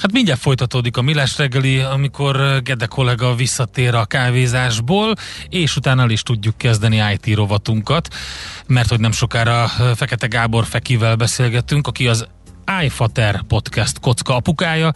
Hát mindjárt folytatódik a Millás reggeli, amikor Gede kollega visszatér a kávézásból, és utána el is tudjuk kezdeni IT rovatunkat, mert hogy nem sokára Fekete Gábor Fekivel beszélgettünk, aki az iFater podcast kocka apukája,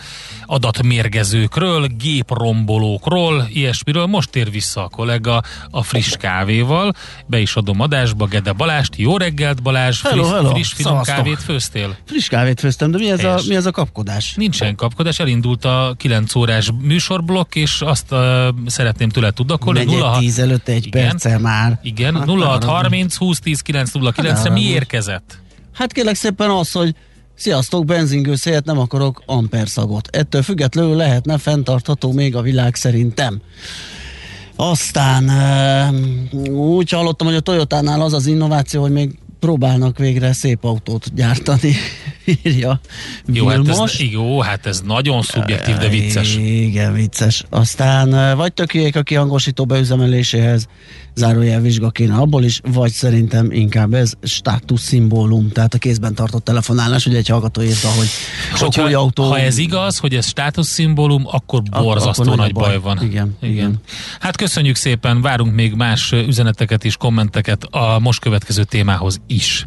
adatmérgezőkről, géprombolókról, ilyesmiről. Most ér vissza a kollega a friss kávéval. Be is adom adásba Gede Balást. Jó reggelt Balázs, hello, friss, hello. friss finom Szavaztok. kávét főztél? Friss kávét főztem, de mi ez, a, mi ez a kapkodás? Nincsen kapkodás, elindult a 9 órás műsorblokk, és azt uh, szeretném tőle tudakolni. Negyed 06 tíz előtt egy Igen. perccel már. Igen, Hát 0630 20 10 909 re mi érkezett? Hát kérlek szépen az, hogy Sziasztok, benzingőz helyett nem akarok amperszagot. Ettől függetlenül lehetne fenntartható még a világ szerintem. Aztán uh, úgy hallottam, hogy a Toyotánál az az innováció, hogy még próbálnak végre szép autót gyártani, írja Jó, hát ez, jó, hát ez nagyon szubjektív, de vicces. Igen, vicces. Aztán vagy tökélyek a kihangosító beüzemeléséhez, zárójel vizsga kéne abból is, vagy szerintem inkább ez státuszszimbólum, tehát a kézben tartott telefonálás, ugye egy hallgató írta, hogy sok új autó... ha ez igaz, hogy ez státuszszimbólum, akkor Ak- borzasztó akkor nagy baj, baj. van. Igen, igen. Hát köszönjük szépen, várunk még más üzeneteket és kommenteket a most következő témához is.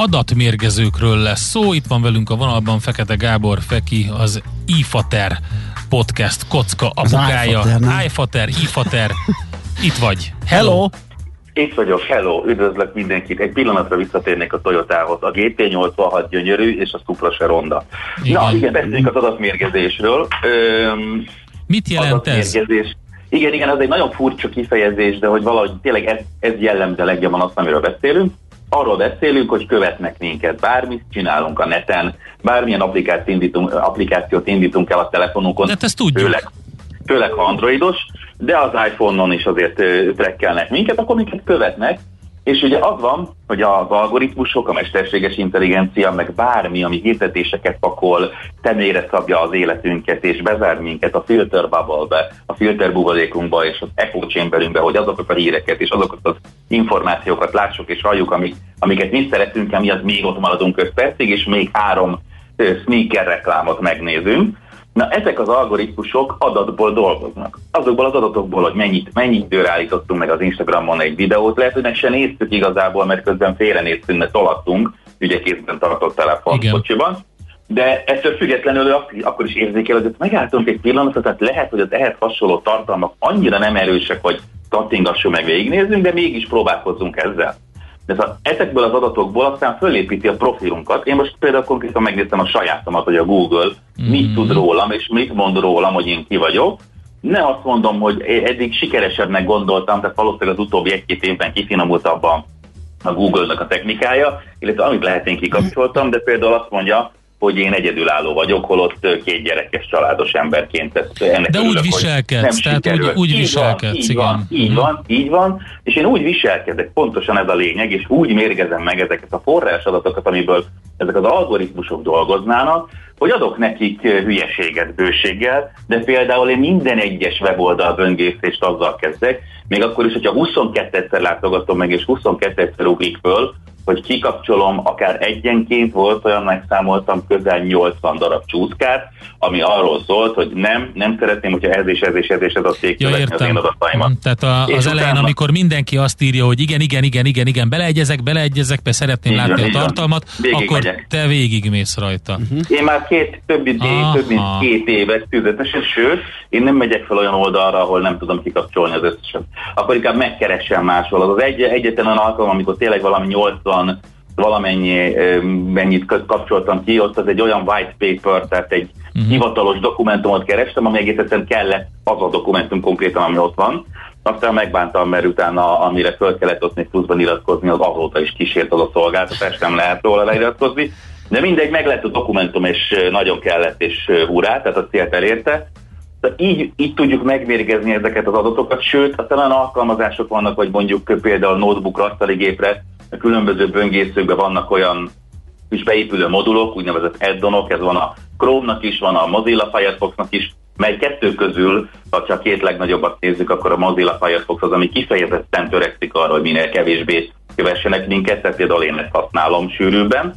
Adatmérgezőkről lesz szó, itt van velünk a vonalban Fekete Gábor Feki, az iFater podcast kocka apukája. iFater, iFater, iFater, itt vagy. Hello! Itt vagyok, hello, üdvözlök mindenkit. Egy pillanatra visszatérnék a Toyotához. A GT86 gyönyörű, és a Supra se ronda. Igen. Na, igen, beszéljünk az adatmérgezésről. Öm, Mit jelent ez? adatmérgezés. Igen, igen, ez egy nagyon furcsa kifejezés, de hogy valahogy tényleg ez, ez jellemzi a legjobban azt, amiről beszélünk. Arról beszélünk, hogy követnek minket, bármit csinálunk a neten, bármilyen applikációt indítunk, applikációt indítunk el a telefonunkon. De hát ezt tudjuk. Főleg, főleg ha androidos, de az iPhone-on is azért trekkelnek minket, akkor minket követnek, és ugye az van, hogy az algoritmusok, a mesterséges intelligencia, meg bármi, ami hirdetéseket pakol, személyre szabja az életünket, és bezár minket a filter bubble-be, a filter buborékunkba és az echo chamberünkbe, hogy azokat a híreket és azokat az információkat lássuk és halljuk, amik, amiket mi szeretünk, amiatt még ott maradunk 5 percig, és még három sneaker reklámot megnézünk. Na, ezek az algoritmusok adatból dolgoznak. Azokból az adatokból, hogy mennyit, mennyit időre állítottunk meg az Instagramon egy videót, lehet, hogy meg se néztük igazából, mert közben félrenéztünk, mert tolattunk, ugye kézben tartott telefon kocsiban. De ettől függetlenül akkor is érzékel, hogy megálltunk egy pillanatot, tehát lehet, hogy az ehhez hasonló tartalmak annyira nem erősek, hogy kattingassunk meg végignézzünk, de mégis próbálkozzunk ezzel. De szóval ezekből az adatokból aztán fölépíti a profilunkat. Én most például konkrétan megnéztem a sajátomat, hogy a Google mm. mit tud rólam, és mit mond rólam, hogy én ki vagyok. Ne azt mondom, hogy eddig sikeresebbnek gondoltam, tehát valószínűleg az utóbbi egy-két évben kifinomult abban a Google-nak a technikája, illetve amit lehet én kikapcsoltam, de például azt mondja, hogy én egyedülálló vagyok, holott két gyerekes családos emberként ezt ennek De úgy örülök, viselkedsz, tehát úgy- sikerült. úgy Így van, viselkedsz, így igen. Van, így Mhm. van, így van, és én úgy viselkedek, pontosan ez a lényeg, és úgy mérgezem meg ezeket a forrásadatokat, amiből ezek az algoritmusok dolgoznának, hogy adok nekik hülyeséget bőséggel, de például én minden egyes weboldal böngészést azzal kezdek, még akkor is, hogyha 22-szer látogatom meg, és 22-szer ugrik föl, hogy kikapcsolom, akár egyenként volt olyan, megszámoltam közel 80 darab csúszkát, ami arról szólt, hogy nem, nem szeretném, hogyha ez és ez és ez és ez a cég ja, az én adataimat. Mm, tehát a, az elején, utána... amikor mindenki azt írja, hogy igen, igen, igen, igen, igen, beleegyezek, beleegyezek, be szeretném így látni van, a tartalmat, akkor megyek. te végigmész rajta. Uh-huh. Én már két, több, több mint két évet tüzetesen, sőt, én nem megyek fel olyan oldalra, ahol nem tudom kikapcsolni az összeset. Akkor inkább megkeresem máshol. Az, az egy, egyetlen alkalom, amikor tényleg valami 80 valamennyi mennyit kapcsoltam ki, ott az egy olyan white paper, tehát egy uh-huh. hivatalos dokumentumot kerestem, ami egész egyszerűen kellett az a dokumentum konkrétan, ami ott van. Aztán megbántam, mert utána, amire föl kellett ott még pluszban iratkozni, az azóta is kísért az a szolgáltatás, nem lehet róla leiratkozni. De mindegy, meg lett a dokumentum, és nagyon kellett, és hurrá, tehát a célt elérte. De így, így tudjuk megmérgezni ezeket az adatokat, sőt, aztán olyan alkalmazások vannak, hogy mondjuk például notebook, asztaligépre, a különböző böngészőkben vannak olyan kis beépülő modulok, úgynevezett add-onok, ez van a Chrome-nak is, van a Mozilla Firefox-nak is, mely kettő közül, ha csak két legnagyobbat nézzük, akkor a Mozilla Firefox az, ami kifejezetten törekszik arra, hogy minél kevésbé kövessenek minket, tehát például én ezt használom sűrűbben.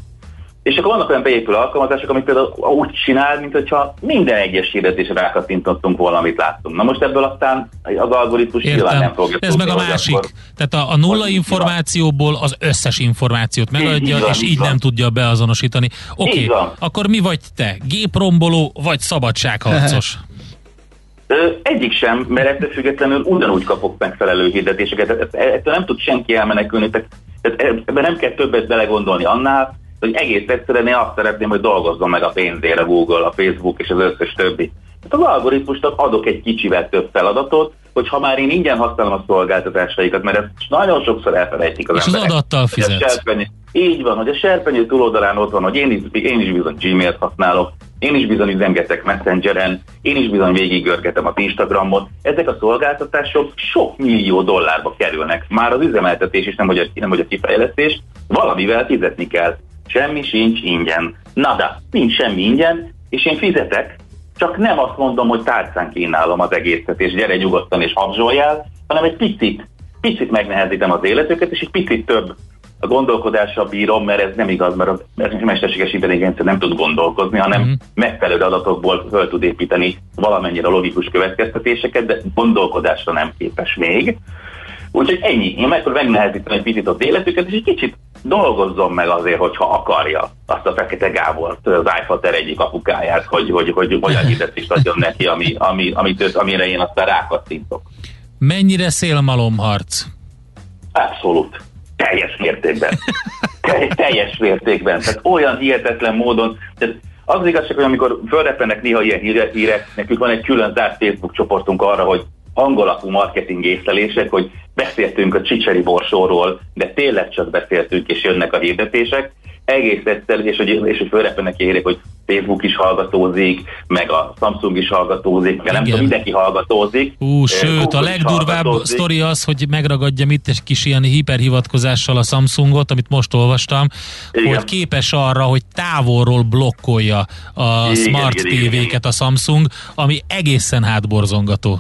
És akkor vannak olyan beépülő alkalmazások, amik például úgy csinál, mint hogyha minden egyes hirdetésre rákattintottunk volna, amit láttunk. Na most ebből aztán az algoritmus Értem. nyilván nem fogja Ez meg a másik. Akkor... Tehát a, a nulla információból az összes információt megadja, így, így és így, így nem tudja beazonosítani. Oké, okay, akkor mi vagy te? Gépromboló vagy szabadságharcos? Egyik sem, mert ettől függetlenül ugyanúgy kapok megfelelő hirdetéseket. Ettől nem tud senki elmenekülni. Tehát ebben nem kell többet belegondolni annál, hogy egész egyszerűen én azt szeretném, hogy dolgozzon meg a pénzért a Google, a Facebook és az összes többi. Hát az algoritmusnak adok egy kicsivel több feladatot, hogy ha már én ingyen használom a szolgáltatásaikat, mert ezt nagyon sokszor elfelejtik az És emberek. az adattal fizetsz. Így van, hogy a serpenyő túloldalán ott van, hogy én is, én is bizony Gmail-t használok, én is bizony üzengetek Messengeren, én is bizony végiggörgetem a Instagramot. Ezek a szolgáltatások sok millió dollárba kerülnek. Már az üzemeltetés is nem, hogy a, nem, hogy a kifejlesztés, valamivel fizetni kell. Semmi sincs ingyen. Nada, nincs semmi ingyen, és én fizetek, csak nem azt mondom, hogy tárcán kínálom az egészet, és gyere nyugodtan és habzsoljál, hanem egy picit, picit megnehezítem az életüket, és egy picit több a gondolkodással bírom, mert ez nem igaz, mert a mesterséges intelligencia nem tud gondolkozni, hanem uh-huh. megfelelő adatokból föl tud építeni valamennyire logikus következtetéseket, de gondolkodásra nem képes még. Úgyhogy ennyi. Én meg megnehezítem egy picit az életüket, és egy kicsit dolgozzon meg azért, hogyha akarja azt a Fekete Gábort, az iPhone egyik apukáját, hogy, hogy, hogy olyan hirdetést adjon neki, ami, ami, amit őt, amire én aztán rákattintok. Mennyire szélmalomharc? Abszolút. Teljes mértékben. teljes mértékben. Tehát olyan hihetetlen módon, tehát az, az igazság, hogy amikor fölrepennek néha ilyen hírek, nekünk van egy külön zárt Facebook csoportunk arra, hogy hangolatú marketing észlelések, hogy beszéltünk a csicseri borsóról, de tényleg csak beszéltünk, és jönnek a hirdetések. Egész egyszerűen, és hogy, és hogy fölrepennek érek, hogy Facebook is hallgatózik, meg a Samsung is hallgatózik, meg nem tudom, mindenki hallgatózik. Ú, sőt, a legdurvább sztori az, hogy megragadja itt egy kis ilyen hiperhivatkozással a Samsungot, amit most olvastam, igen. hogy képes arra, hogy távolról blokkolja a igen, smart tévéket a Samsung, ami egészen hátborzongató.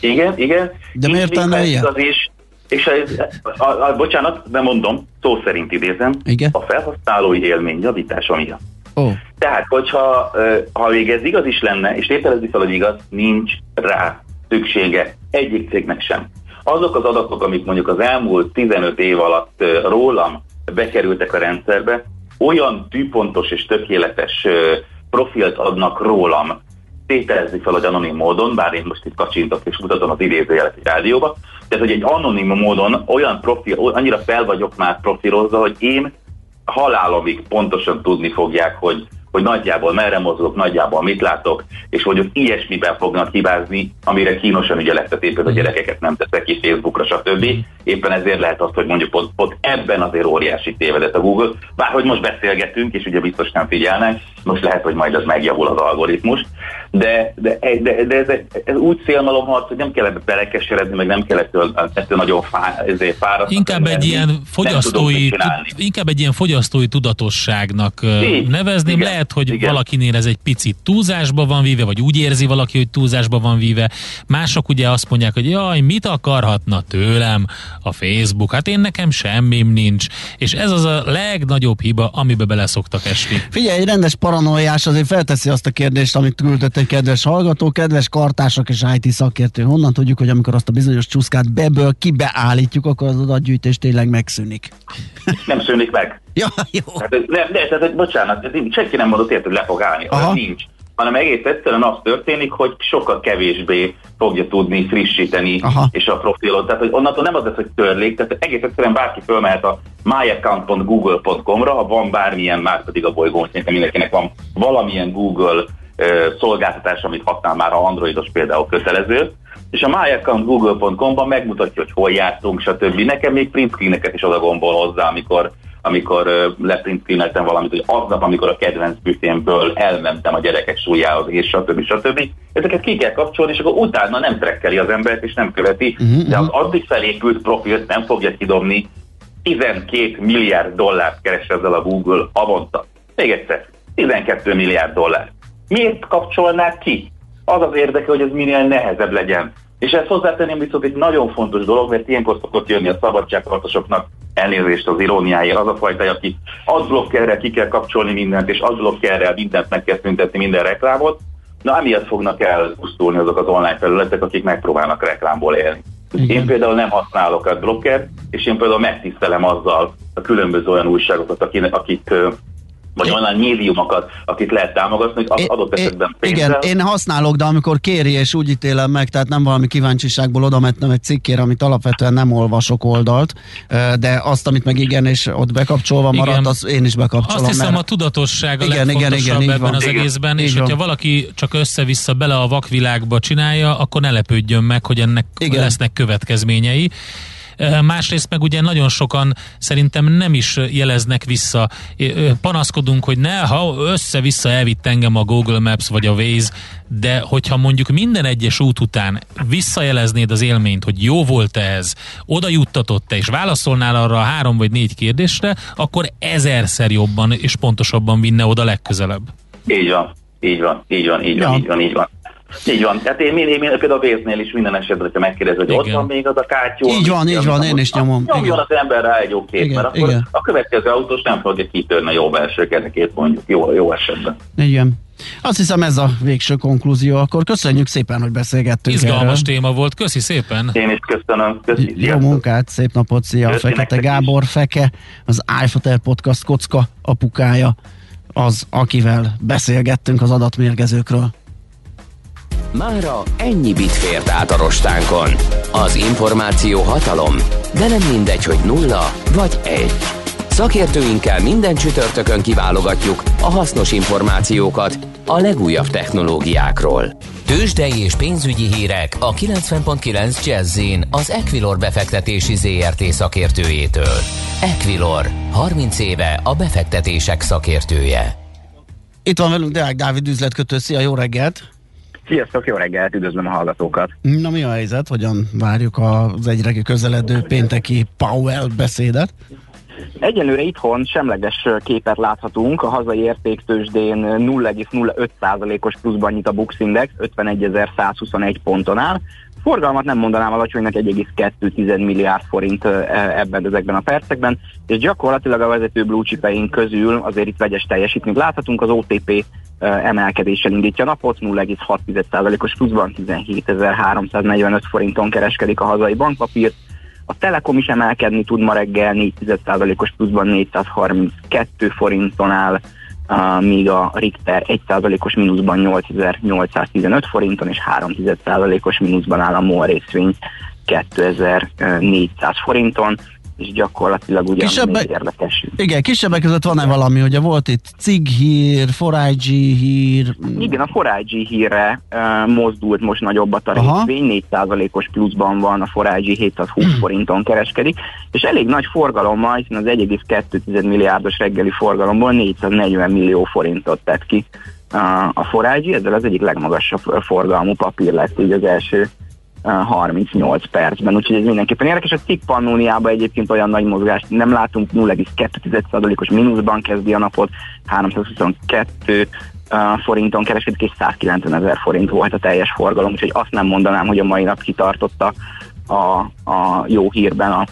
Igen, igen. De miért lenne ilyen? Az is, és ez, a, a, a, bocsánat, nem mondom, szó szerint idézem, igen? a felhasználói élmény javítása miatt. Oh. Tehát, hogyha ha még ez igaz is lenne, és tételezzük fel, hogy igaz, nincs rá szüksége egyik cégnek sem. Azok az adatok, amik mondjuk az elmúlt 15 év alatt rólam bekerültek a rendszerbe, olyan tűpontos és tökéletes profilt adnak rólam, tételezni fel, hogy anonim módon, bár én most itt kacsintok és mutatom az idézőjelet egy rádióba, tehát hogy egy anonim módon olyan profil, annyira fel vagyok már profilozva, hogy én halálomig pontosan tudni fogják, hogy hogy nagyjából merre mozgok, nagyjából mit látok, és hogy ott ilyesmiben fognak hibázni, amire kínosan ugye például a gyerekeket nem teszek ki Facebookra, stb. Éppen ezért lehet azt, hogy mondjuk pont, pont ebben azért óriási tévedett a Google. Bárhogy most beszélgetünk, és ugye biztos nem figyelnek, most lehet, hogy majd az megjavul az algoritmus, de, de, de, de ez, ez úgy szélmalomharc, hogy nem kellett belekeseredni, meg nem kellett ettől nagyon fá, ezért fáradt. Inkább egy ilyen fogyasztói, inkább egy ilyen fogyasztói tudatosságnak Így, nevezném, igen. lehet lehet, hogy Igen. valakinél ez egy picit túlzásba van víve, vagy úgy érzi valaki, hogy túlzásba van víve. Mások ugye azt mondják, hogy jaj, mit akarhatna tőlem a Facebook? Hát én nekem semmim nincs. És ez az a legnagyobb hiba, amiben bele szoktak esni. Figyelj, egy rendes paranoiás azért felteszi azt a kérdést, amit küldött egy kedves hallgató, kedves kartások és IT szakértő. Honnan tudjuk, hogy amikor azt a bizonyos csúszkát beből kibeállítjuk, akkor az adatgyűjtés tényleg megszűnik? Nem szűnik meg. Ja, jó. Hát, nem, nem, tehát, bocsánat, senki nem mondott ért, hogy le fog állni. Aha. nincs hanem egész egyszerűen az történik, hogy sokkal kevésbé fogja tudni frissíteni Aha. és a profilot. Tehát, hogy onnantól nem az lesz, hogy törlék, tehát egész egyszerűen bárki fölmehet a myaccount.google.com-ra, ha van bármilyen, már pedig a bolygón mindenkinek van valamilyen Google szolgáltatás, amit használ már a androidos például kötelező, és a myaccount.google.com-ban megmutatja, hogy hol jártunk, stb. Nekem még print is oda gombol hozzá, amikor amikor leprintscreeneltem valamit, hogy aznap, amikor a kedvenc büfémből elmentem a gyerekek súlyához, és stb. stb. Ezeket ki kell kapcsolni, és akkor utána nem trekkeli az embert, és nem követi, uh-huh. de az addig felépült profilt nem fogja kidobni, 12 milliárd dollárt keres ezzel a Google havonta. Még egyszer, 12 milliárd dollár. Miért kapcsolnák ki? Az az érdeke, hogy ez minél nehezebb legyen. És ezt hozzátenném viszont egy nagyon fontos dolog, mert ilyenkor szokott jönni a szabadságharcosoknak elnézést az iróniáért, az a fajta, aki adblockerrel ki kell kapcsolni mindent, és adblockerrel mindent meg kell szüntetni, minden reklámot, na emiatt fognak elpusztulni azok az online felületek, akik megpróbálnak reklámból élni. Igen. Én például nem használok a blocker, és én például megtisztelem azzal a különböző olyan újságokat, akik, akik vagy online médiumokat, akit lehet támogatni, hogy az adott esetben pénzzel. Igen, én használok, de amikor kéri, és úgy ítélem meg, tehát nem valami kíváncsiságból oda mettem egy cikkére, amit alapvetően nem olvasok oldalt, de azt, amit meg igen, és ott bekapcsolva maradt, igen. az én is bekapcsolom. Azt hiszem mert... a tudatosság a igen, igen, igen, ebben van. az igen. egészben, és hogyha valaki csak össze-vissza bele a vakvilágba csinálja, akkor ne lepődjön meg, hogy ennek igen. lesznek következményei másrészt meg ugye nagyon sokan szerintem nem is jeleznek vissza. Panaszkodunk, hogy ne, ha össze-vissza elvitt engem a Google Maps vagy a Waze, de hogyha mondjuk minden egyes út után visszajeleznéd az élményt, hogy jó volt -e ez, oda juttatott-e, és válaszolnál arra a három vagy négy kérdésre, akkor ezerszer jobban és pontosabban vinne oda legközelebb. Így van, így van, így van, így ja. így van, így van. Így van. Tehát én, én, én, én például a vésznél is minden esetben, hogyha megkérdez, hogy igen. ott van még az a kátyú. Így van, így van, én is nyomom. Nyomjon az ember rá egy jó kép, igen, mert akkor igen. a következő autós nem fogja kitörni a jó belső kerekét mondjuk, jó, jó esetben. Igen. Azt hiszem ez a végső konklúzió. Akkor köszönjük szépen, hogy beszélgettünk Izgalmas erről. téma volt. Köszi szépen. Én is köszönöm. Köszi, Jó munkát, szép napot, szia. Köszi Fekete Gábor is. Feke, az iFotel Podcast kocka apukája, az, akivel beszélgettünk az adatmérgezőkről. Mára ennyi bit fért át a rostánkon. Az információ hatalom, de nem mindegy, hogy nulla vagy egy. Szakértőinkkel minden csütörtökön kiválogatjuk a hasznos információkat a legújabb technológiákról. Tőzsdei és pénzügyi hírek a 90.9 jazz az Equilor befektetési ZRT szakértőjétől. Equilor, 30 éve a befektetések szakértője. Itt van velünk Deák Dávid üzletkötő, szia, jó reggelt! Sziasztok, jó reggelt, üdvözlöm a hallgatókat! Na mi a helyzet? Hogyan várjuk az egyre közeledő pénteki Powell beszédet? Egyelőre itthon semleges képet láthatunk, a hazai értéktősdén 0,05%-os pluszban nyit a Bux Index, 51.121 ponton áll. Forgalmat nem mondanám alacsonynak 1,2 milliárd forint e, ebben ezekben a percekben, és gyakorlatilag a vezető blue közül azért itt vegyes teljesítményt láthatunk, az OTP emelkedéssel indítja napot, 0,6%-os pluszban 17.345 forinton kereskedik a hazai bankpapír. A Telekom is emelkedni tud ma reggel, 4%-os pluszban 432 forinton áll, míg a Richter 1%-os mínuszban 8815 forinton, és 3%-os mínuszban áll a MOL részvény 2400 forinton és gyakorlatilag ugye Kisebbek, érdekes. Igen, kisebbek között van-e valami, ugye volt itt CIG hír, 4IG hír? Igen, a 4IG hírre uh, mozdult most nagyobbat a részvény, 4%-os pluszban van, a 4IG 720 hmm. forinton kereskedik, és elég nagy forgalommal, hiszen az 1,2 milliárdos reggeli forgalomból 440 millió forintot tett ki a 4IG, ezzel az egyik legmagasabb forgalmú papír lett így az első 38 percben, úgyhogy ez mindenképpen érdekes. A cikk Pannóniában egyébként olyan nagy mozgást nem látunk, 0,2%-os mínuszban kezdi a napot, 322 forinton kereskedik, és 190 ezer forint volt a teljes forgalom, úgyhogy azt nem mondanám, hogy a mai nap kitartotta a, a jó hírben a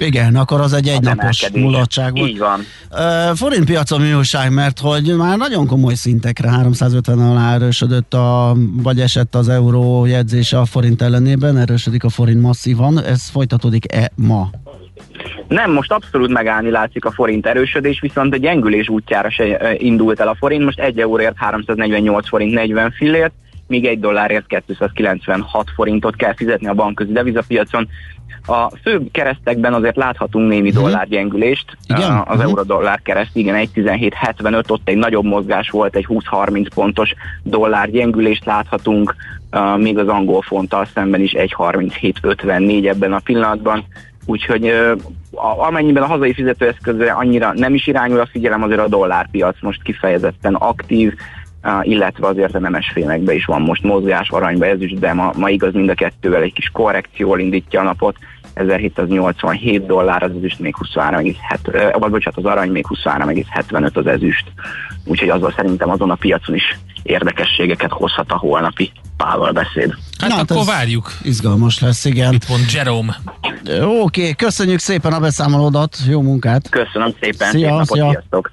igen, akkor az egy egynapos mulatság volt. Így van. Uh, forint piacon mi újság, mert hogy már nagyon komoly szintekre 350 alá erősödött a, vagy esett az euró jegyzése a forint ellenében, erősödik a forint masszívan. Ez folytatódik-e ma? Nem, most abszolút megállni látszik a forint erősödés, viszont a gyengülés útjára se indult el a forint, most 1 euróért 348 forint 40 fillért, míg egy dollárért 296 forintot kell fizetni a bankközi devizapiacon. A fő keresztekben azért láthatunk némi uh-huh. dollárgyengülést. Igen? Az uh-huh. euró-dollár kereszt, igen, 1.1775, ott egy nagyobb mozgás volt, egy 20-30 pontos dollárgyengülést láthatunk, uh, még az angol fonttal szemben is 1.3754 ebben a pillanatban. Úgyhogy uh, amennyiben a hazai fizetőeszközre annyira nem is irányul a figyelem, azért a dollárpiac most kifejezetten aktív, illetve azért a nemes fémekben is van most mozgás, aranyba, ezüstbe, ma, ma igaz mind a kettővel egy kis korrekció indítja a napot, 1787 dollár, az ezüst még 23,7, vagy bocsánat, az arany még 23,75 az ezüst. Úgyhogy azzal szerintem azon a piacon is érdekességeket hozhat a holnapi Pával beszéd. Hát Na, akkor várjuk. Izgalmas lesz, igen. Itt van Jerome. Oké, okay, köszönjük szépen a beszámolódat, jó munkát. Köszönöm szépen, szia, szép napot, szia. sziasztok.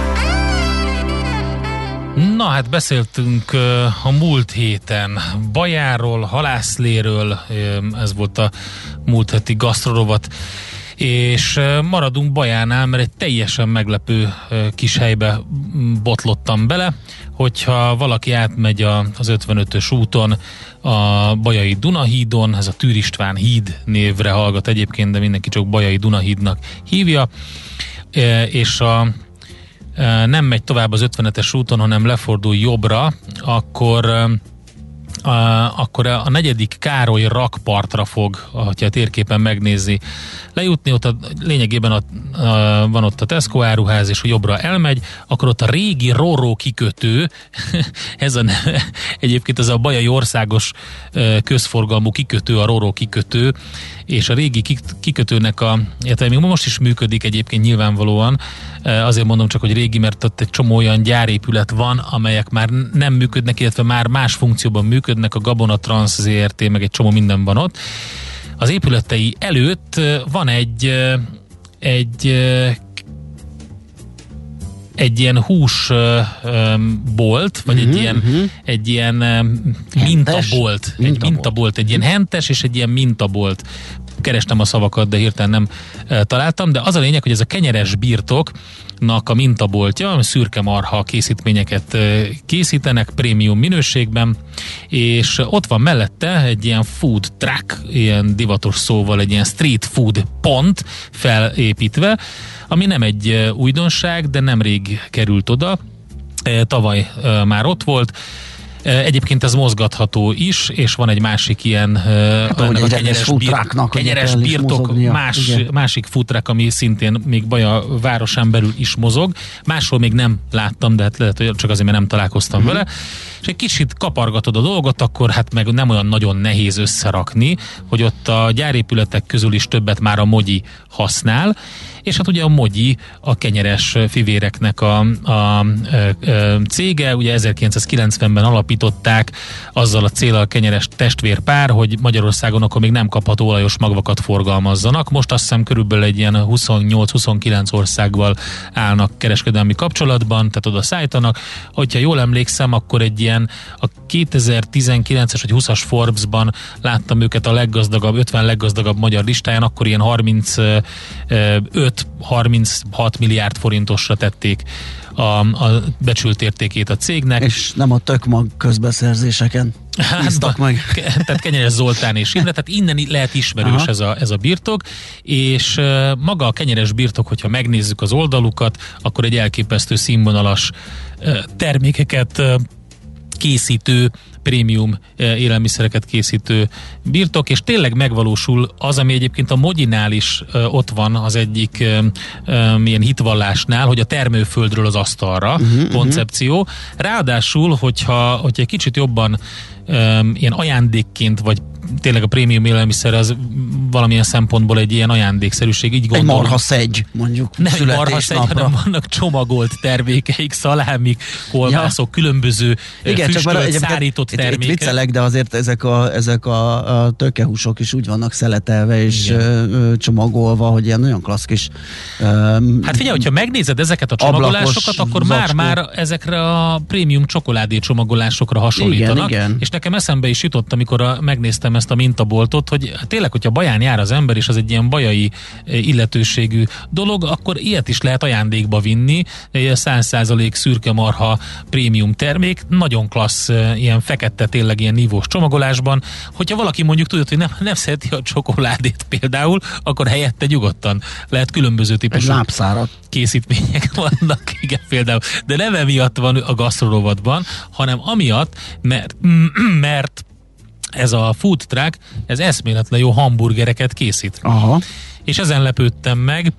Na hát beszéltünk a múlt héten Bajáról, Halászléről, ez volt a múlt heti gasztrorovat, és maradunk Bajánál, mert egy teljesen meglepő kis helybe botlottam bele, hogyha valaki átmegy az 55-ös úton a Bajai Dunahídon, ez a Tűristván híd névre hallgat egyébként, de mindenki csak Bajai Dunahídnak hívja, és a nem megy tovább az 50-es úton, hanem lefordul jobbra, akkor a, akkor a negyedik Károly rakpartra fog, hogyha a térképen megnézi, lejutni, ott a, lényegében a, a, van ott a Tesco áruház, és jobbra elmegy, akkor ott a régi Roró kikötő, ez a, egyébként ez a Bajai országos közforgalmú kikötő, a Roró kikötő, és a régi kikötőnek a, illetve még most is működik egyébként nyilvánvalóan, azért mondom csak, hogy régi, mert ott egy csomó olyan gyárépület van, amelyek már nem működnek, illetve már más funkcióban működnek, a Gabona Trans ZRT, meg egy csomó minden van ott. Az épületei előtt van egy egy egy ilyen húsbolt, vagy uh-huh, egy ilyen, uh-huh. egy ilyen mintabolt, egy mintabolt, egy ilyen hentes és egy ilyen mintabolt kerestem a szavakat, de hirtelen nem e, találtam, de az a lényeg, hogy ez a kenyeres birtoknak a mintaboltja, szürke marha készítményeket e, készítenek prémium minőségben, és ott van mellette egy ilyen food truck, ilyen divatos szóval egy ilyen street food pont felépítve, ami nem egy e, újdonság, de nemrég került oda, tavaly már ott volt, Egyébként ez mozgatható is, és van egy másik ilyen hát, a kenyeres, bir, kenyeres birtok, más, másik futrák, ami szintén még Baja városán belül is mozog. Máshol még nem láttam, de hát lehet, hogy csak azért, mert nem találkoztam uh-huh. vele. És egy kicsit kapargatod a dolgot, akkor hát meg nem olyan nagyon nehéz összerakni, hogy ott a gyárépületek közül is többet már a mogyi használ, és hát ugye a Mogyi a kenyeres fivéreknek a, a, a, a cége, ugye 1990-ben alapították azzal a célral a kenyeres testvérpár, hogy Magyarországon akkor még nem kapható olajos magvakat forgalmazzanak. Most azt hiszem körülbelül egy ilyen 28-29 országgal állnak kereskedelmi kapcsolatban, tehát oda szállítanak. Hogyha jól emlékszem, akkor egy ilyen a 2019-es vagy 20-as Forbes-ban láttam őket a leggazdagabb, 50 leggazdagabb magyar listáján, akkor ilyen 35 35-36 milliárd forintosra tették a, a becsült értékét a cégnek. És nem a tökmag közbeszerzéseken hát, meg. Tehát Kenyeres Zoltán és Imre, tehát innen lehet ismerős ez a, ez a birtok, és uh, maga a Kenyeres birtok, hogyha megnézzük az oldalukat, akkor egy elképesztő színvonalas uh, termékeket uh, készítő prémium eh, élelmiszereket készítő birtok, és tényleg megvalósul az, ami egyébként a Modinál is eh, ott van az egyik eh, milyen hitvallásnál, hogy a termőföldről az asztalra uh-huh, koncepció. Uh-huh. Ráadásul, hogyha, hogyha egy kicsit jobban ilyen ajándékként vagy tényleg a prémium élelmiszer az valamilyen szempontból egy ilyen ajándékszerűség, így gondolom. Egy marha szegy, mondjuk Nem egy marha szegy, hanem vannak csomagolt termékeik, szalámik, kolbászok, ja. különböző Igen, füstölt, csak szárított itt, termékek. Itt viccelek, de azért ezek a, ezek a, a tökehúsok is úgy vannak szeletelve és ö, csomagolva, hogy ilyen nagyon klassz kis ö, Hát figyelj, hogyha megnézed ezeket a csomagolásokat, akkor már-már ezekre a prémium csokoládé csomagolásokra hasonlítanak. Igen, igen. És nekem eszembe is jutott, amikor a, megnéztem ezt a mintaboltot, hogy tényleg, hogyha baján jár az ember, és az egy ilyen bajai eh, illetőségű dolog, akkor ilyet is lehet ajándékba vinni. 100% szürke marha prémium termék, nagyon klassz, eh, ilyen fekete, tényleg ilyen nívós csomagolásban. Hogyha valaki mondjuk tudja, hogy nem, nem szereti a csokoládét például, akkor helyette nyugodtan lehet különböző típusú készítmények vannak, igen, például. De nem emiatt van a gasztrorovatban, hanem amiatt, mert, mert ez a food truck, ez eszméletlen jó hamburgereket készít. Aha. És ezen lepődtem meg,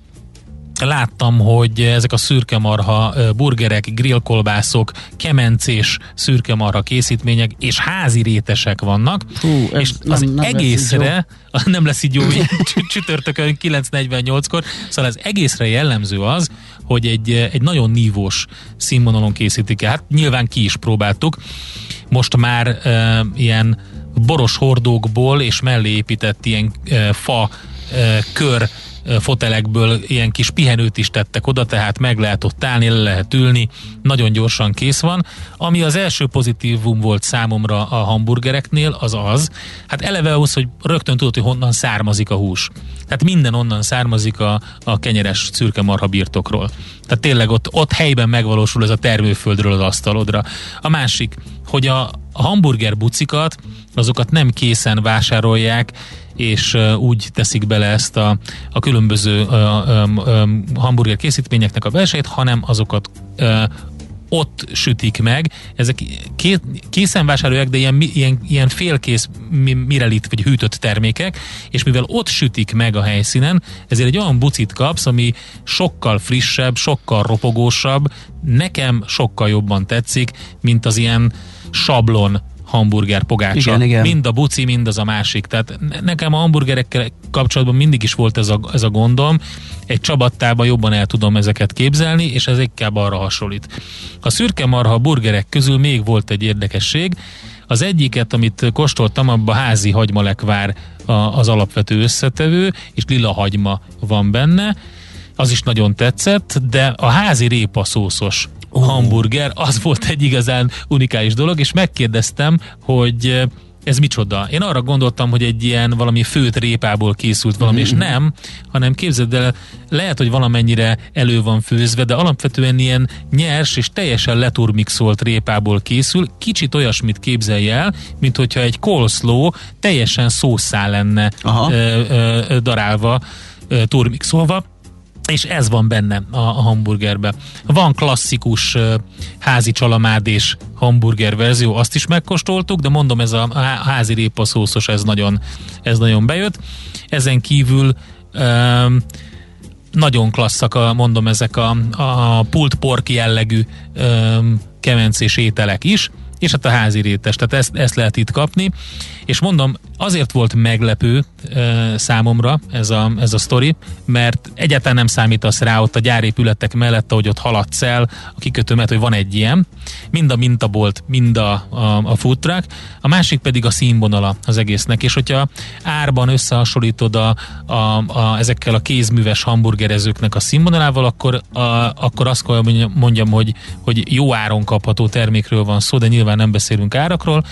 láttam, hogy ezek a szürkemarha burgerek, grillkolbászok, kemencés szürkemarha készítmények és házi rétesek vannak, Hú, és az nem, nem egészre, lesz nem lesz így jó csütörtökön 9.48-kor, szóval az egészre jellemző az, hogy egy, egy nagyon nívós színvonalon készítik el. Hát nyilván ki is próbáltuk. Most már uh, ilyen boros hordókból és mellé épített ilyen e, fa e, kör fotelekből ilyen kis pihenőt is tettek oda, tehát meg lehet ott állni, le lehet ülni, nagyon gyorsan kész van. Ami az első pozitívum volt számomra a hamburgereknél, az az, hát eleve az, hogy rögtön tudod, hogy honnan származik a hús. Tehát minden onnan származik a, a kenyeres szürke marha birtokról. Tehát tényleg ott, ott helyben megvalósul ez a termőföldről az asztalodra. A másik, hogy a, a hamburger bucikat, azokat nem készen vásárolják, és úgy teszik bele ezt a, a különböző a, a, a hamburger készítményeknek a belsejét, hanem azokat a, ott sütik meg. Ezek készen vásárolják, de ilyen, ilyen, ilyen félkész mirelit vagy hűtött termékek, és mivel ott sütik meg a helyszínen, ezért egy olyan bucit kapsz, ami sokkal frissebb, sokkal ropogósabb, nekem sokkal jobban tetszik, mint az ilyen sablon hamburger pogácsa. Igen, igen. Mind a buci, mind az a másik. Tehát nekem a hamburgerekkel kapcsolatban mindig is volt ez a, ez a gondom. Egy csabattában jobban el tudom ezeket képzelni, és ez inkább arra hasonlít. A szürke marha burgerek közül még volt egy érdekesség. Az egyiket, amit kóstoltam, abban házi hagymalekvár az alapvető összetevő, és lila hagyma van benne az is nagyon tetszett, de a házi répa szószos oh. hamburger, az volt egy igazán unikális dolog, és megkérdeztem, hogy eh, ez micsoda? Én arra gondoltam, hogy egy ilyen valami főt répából készült valami, mm-hmm. és nem, hanem képzeld el, lehet, hogy valamennyire elő van főzve, de alapvetően ilyen nyers és teljesen leturmixolt répából készül. Kicsit olyasmit képzelj el, mint hogyha egy coleslaw teljesen szószál lenne ö, ö, darálva, ö, turmixolva és ez van benne a, a hamburgerbe. Van klasszikus uh, házi csalamádés hamburger verzió, azt is megkóstoltuk, de mondom, ez a, a házi répa szószos, ez nagyon, ez nagyon bejött. Ezen kívül um, nagyon klasszak, a, mondom, ezek a, a pult pork jellegű um, kemencés ételek is, és hát a házi rétes, tehát ezt, ezt lehet itt kapni. És mondom, azért volt meglepő e, számomra ez a, ez a sztori, mert egyáltalán nem számítasz rá ott a gyárépületek mellett, ahogy ott haladsz el a kikötőmet, hogy van egy ilyen, mind a mintabolt, mind a, a, a food truck, a másik pedig a színvonala az egésznek, és hogyha árban összehasonlítod a, a, a, ezekkel a kézműves hamburgerezőknek a színvonalával, akkor, a, akkor azt kell mondjam, hogy, hogy jó áron kapható termékről van szó, de nyilván nem beszélünk árakról,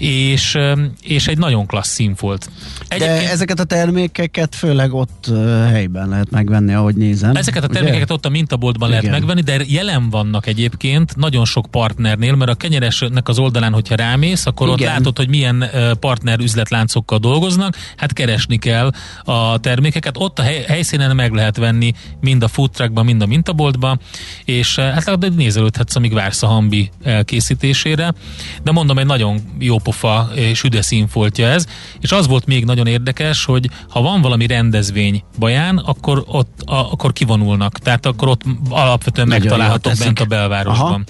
és, és egy nagyon klassz színfolt. Egyébként... De ezeket a termékeket főleg ott helyben lehet megvenni, ahogy nézem. Ezeket a termékeket ugye? ott a mintaboltban Igen. lehet megvenni, de jelen vannak egyébként nagyon sok partnernél, mert a kenyeresnek az oldalán, hogyha rámész, akkor Igen. ott látod, hogy milyen partner üzletláncokkal dolgoznak, hát keresni kell a termékeket. Ott a hely, helyszínen meg lehet venni mind a food truckban, mind a mintaboltban, és hát nézelődhetsz, amíg vársz a hambi elkészítésére. De mondom, egy nagyon jó pofa és üde színfoltja ez, és az volt még nagyon érdekes, hogy ha van valami rendezvény Baján, akkor ott a, akkor kivonulnak. Tehát akkor ott alapvetően nagyon megtalálhatók bent a belvárosban. Aha.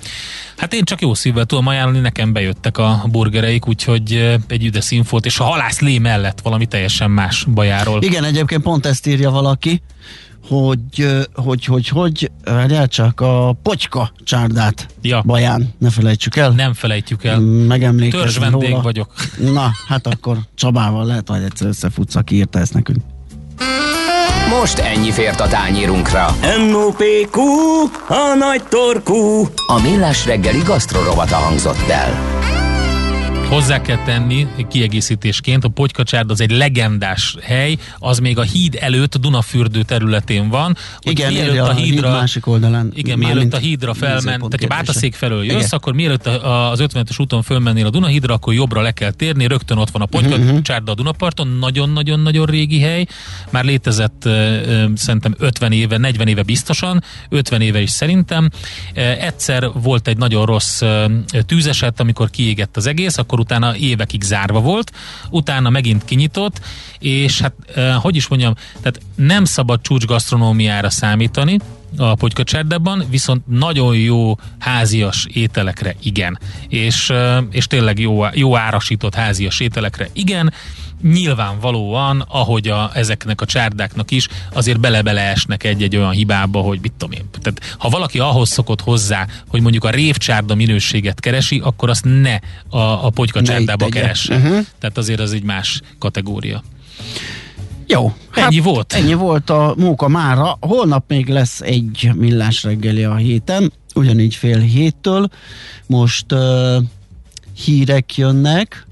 Hát én csak jó szívvel tudom ajánlani, nekem bejöttek a burgereik, úgyhogy egy üde színfolt, és a halász lé mellett valami teljesen más bajáról. Igen, egyébként pont ezt írja valaki, hogy, hogy, hogy, hogy, várjál csak, a pocska csárdát ja. baján, ne felejtsük el. Nem felejtjük el. Megemlékezni róla. vagyok. Na, hát akkor Csabával lehet, hogy egyszer összefutsz, aki írta ezt nekünk. Most ennyi fért a tányírunkra. M.O.P.Q. A nagy torkú. A millás reggeli gasztrorovata hangzott el. Hozzá kell tenni kiegészítésként, a Potykacsárd az egy legendás hely, az még a híd előtt a Dunafürdő területén van. Igen, mielőtt a, a hídra, híd másik oldalán. Igen, mielőtt a hídra felmen, tehát ha Bátaszék felől jössz, igen. akkor mielőtt az 50-es úton fölmennél a Dunahídra, akkor jobbra le kell térni, rögtön ott van a Potykacsárda uh-huh. a Dunaparton, nagyon-nagyon-nagyon régi hely, már létezett szerintem 50 éve, 40 éve biztosan, 50 éve is szerintem. Egyszer volt egy nagyon rossz tűzeset, amikor kiégett az egész, akkor utána évekig zárva volt, utána megint kinyitott, és hát, eh, hogy is mondjam, tehát nem szabad csúcs gasztronómiára számítani, a Potykacserdában, viszont nagyon jó házias ételekre igen. És, és tényleg jó, jó árasított házias ételekre igen nyilvánvalóan, ahogy a, ezeknek a csárdáknak is, azért bele-bele esnek egy-egy olyan hibába, hogy mit tudom én. Tehát, ha valaki ahhoz szokott hozzá, hogy mondjuk a révcsárda minőséget keresi, akkor azt ne a, a potykacsárdába keresse. Uh-huh. Tehát azért az egy más kategória. Jó. Ennyi hát volt. Ennyi volt a móka mára. Holnap még lesz egy millás reggeli a héten, ugyanígy fél héttől. Most uh, hírek jönnek,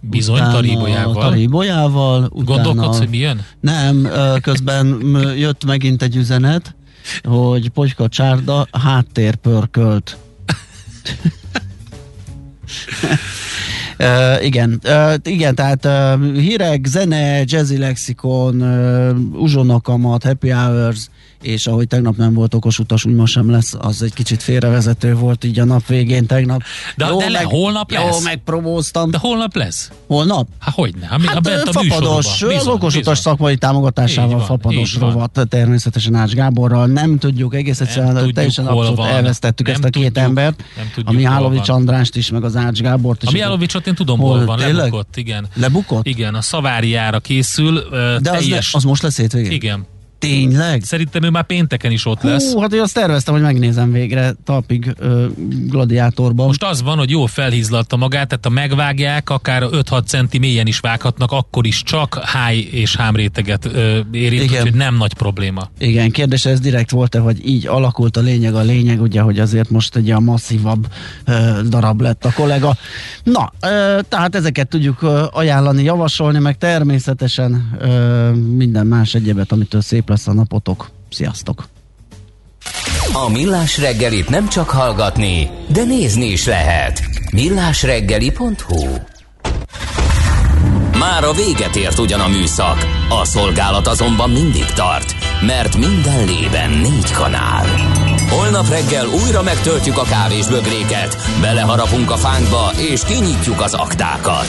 Bizony, Taribolyával. Taribolyával. Gondolkodsz, hogy mi jön? Nem, közben jött megint egy üzenet, hogy Pogyka Csárda háttérpörkölt. Uh, igen, uh, igen, tehát uh, hírek, zene, jazzy lexikon, uh, uzsonakamat, happy hours, és ahogy tegnap nem volt okos utas, úgy ma sem lesz, az egy kicsit félrevezető volt így a nap végén tegnap. De, jó, de le, meg, holnap lesz? Jó, megpromóztam. De holnap lesz? Holnap? Hát hogyne? Hát, hát a, a fapados, bizony, az okos utas szakmai támogatásával van, fapados rovat, természetesen Ács Gáborral. Nem tudjuk, egész egyszerűen teljesen abszolút van. elvesztettük nem ezt a két tudjuk, embert. A Mihálovics Andrást is, meg az Ács Gábort is. A Mihálovicsot én tudom, hol, hol van, tényleg? lebukott, igen. Lebukott? Igen, a szaváriára készül. De az, az most lesz hétvégén? Igen. Tényleg? Szerintem ő már pénteken is ott lesz. Hú, hát én azt terveztem, hogy megnézem végre talpig ö, gladiátorban. Most az van, hogy jó felhízlatta magát, tehát ha megvágják, akár 5-6 centi mélyen is vághatnak, akkor is csak háj és hámréteget ö, érint, Igen. úgyhogy nem nagy probléma. Igen, kérdés ez direkt volt-e, vagy így alakult a lényeg, a lényeg, ugye, hogy azért most egy ilyen masszívabb ö, darab lett a kollega. Na, ö, tehát ezeket tudjuk ö, ajánlani, javasolni, meg természetesen ö, minden más egyebet, amitől szép szép lesz a napotok. Sziasztok! A Millás reggelit nem csak hallgatni, de nézni is lehet. millásreggeli.hu Már a véget ért ugyan a műszak, a szolgálat azonban mindig tart, mert minden lében négy kanál. Holnap reggel újra megtöltjük a kávésbögréket, beleharapunk a fánkba és kinyitjuk az aktákat.